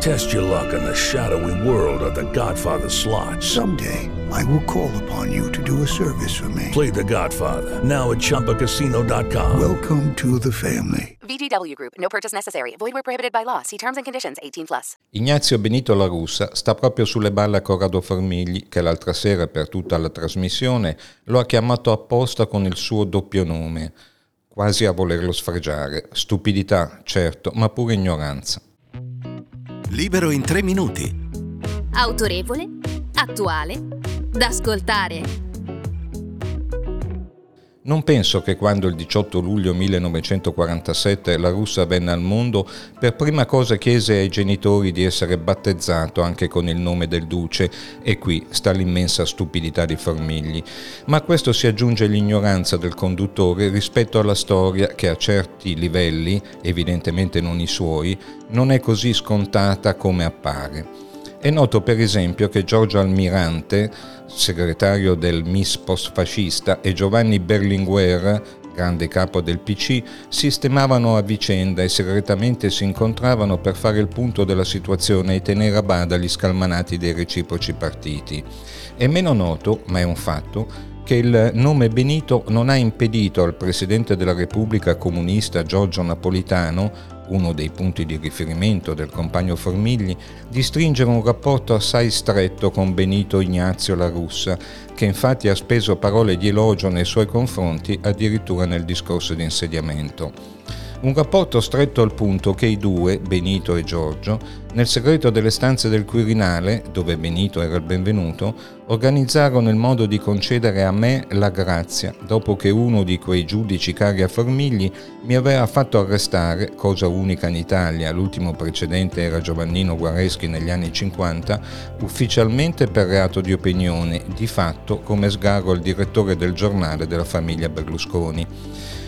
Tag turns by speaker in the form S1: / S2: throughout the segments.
S1: Test your luck in the shadowy world of The Godfather slot.
S2: Someday, I will call upon you to do a service for me.
S1: Play The Godfather now at ChumbaCasino.com.
S2: Welcome to the family.
S3: VGW Group. No purchase necessary. Void where prohibited by law. See terms and conditions. 18 plus.
S4: Ignazio Benito La Russa sta proprio sulle balle a Corrado Formigli, che l'altra sera per tutta la trasmissione lo ha chiamato apposta con il suo doppio nome, quasi a volerlo sfregiare. Stupidità, certo, ma pure ignoranza.
S5: Libero in tre minuti.
S6: Autorevole, attuale, da ascoltare.
S4: Non penso che quando il 18 luglio 1947 la russa venne al mondo, per prima cosa chiese ai genitori di essere battezzato anche con il nome del duce, e qui sta l'immensa stupidità di Formigli. Ma a questo si aggiunge l'ignoranza del conduttore rispetto alla storia che a certi livelli, evidentemente non i suoi, non è così scontata come appare. È noto per esempio che Giorgio Almirante, segretario del MIS postfascista, e Giovanni Berlinguer, grande capo del PC, sistemavano a vicenda e segretamente si incontravano per fare il punto della situazione e tenere a bada gli scalmanati dei reciproci partiti. È meno noto, ma è un fatto, che il nome Benito non ha impedito al Presidente della Repubblica comunista Giorgio Napolitano uno dei punti di riferimento del compagno Formigli, di stringere un rapporto assai stretto con Benito Ignazio La Russa, che infatti ha speso parole di elogio nei suoi confronti addirittura nel discorso di insediamento. Un rapporto stretto al punto che i due, Benito e Giorgio, nel segreto delle stanze del Quirinale, dove Benito era il benvenuto, organizzarono il modo di concedere a me la grazia, dopo che uno di quei giudici cari a Formigli mi aveva fatto arrestare, cosa unica in Italia, l'ultimo precedente era Giovannino Guareschi negli anni 50, ufficialmente per reato di opinione, di fatto come sgarro al direttore del giornale della famiglia Berlusconi.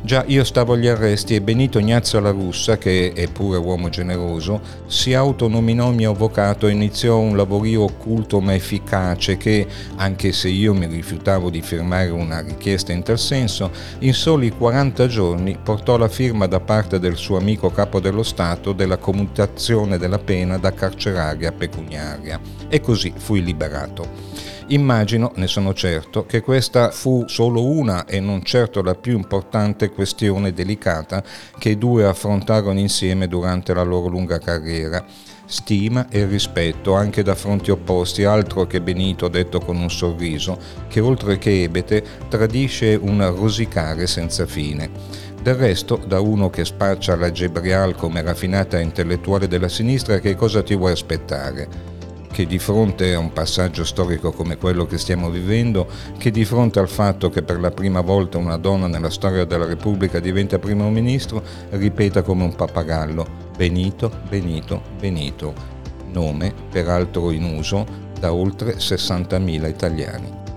S4: Già io stavo agli arresti e Benito Ignazio La Russa, che è pure uomo generoso, si autonominò mio avvocato e iniziò un lavorio occulto ma efficace che, anche se io mi rifiutavo di firmare una richiesta in tal senso, in soli 40 giorni portò la firma da parte del suo amico capo dello Stato della commutazione della pena da carceraria a pecuniaria. E così fui liberato. Immagino, ne sono certo, che questa fu solo una e non certo la più importante questione delicata che i due affrontarono insieme durante la loro lunga carriera. Stima e rispetto anche da fronti opposti, altro che Benito detto con un sorriso, che oltre che ebete tradisce un rosicare senza fine. Del resto, da uno che spaccia la Gebrial come raffinata intellettuale della sinistra, che cosa ti vuoi aspettare? Che di fronte a un passaggio storico come quello che stiamo vivendo, che di fronte al fatto che per la prima volta una donna nella storia della Repubblica diventa primo ministro, ripeta come un pappagallo Benito, Benito, Benito, nome peraltro in uso da oltre 60.000 italiani.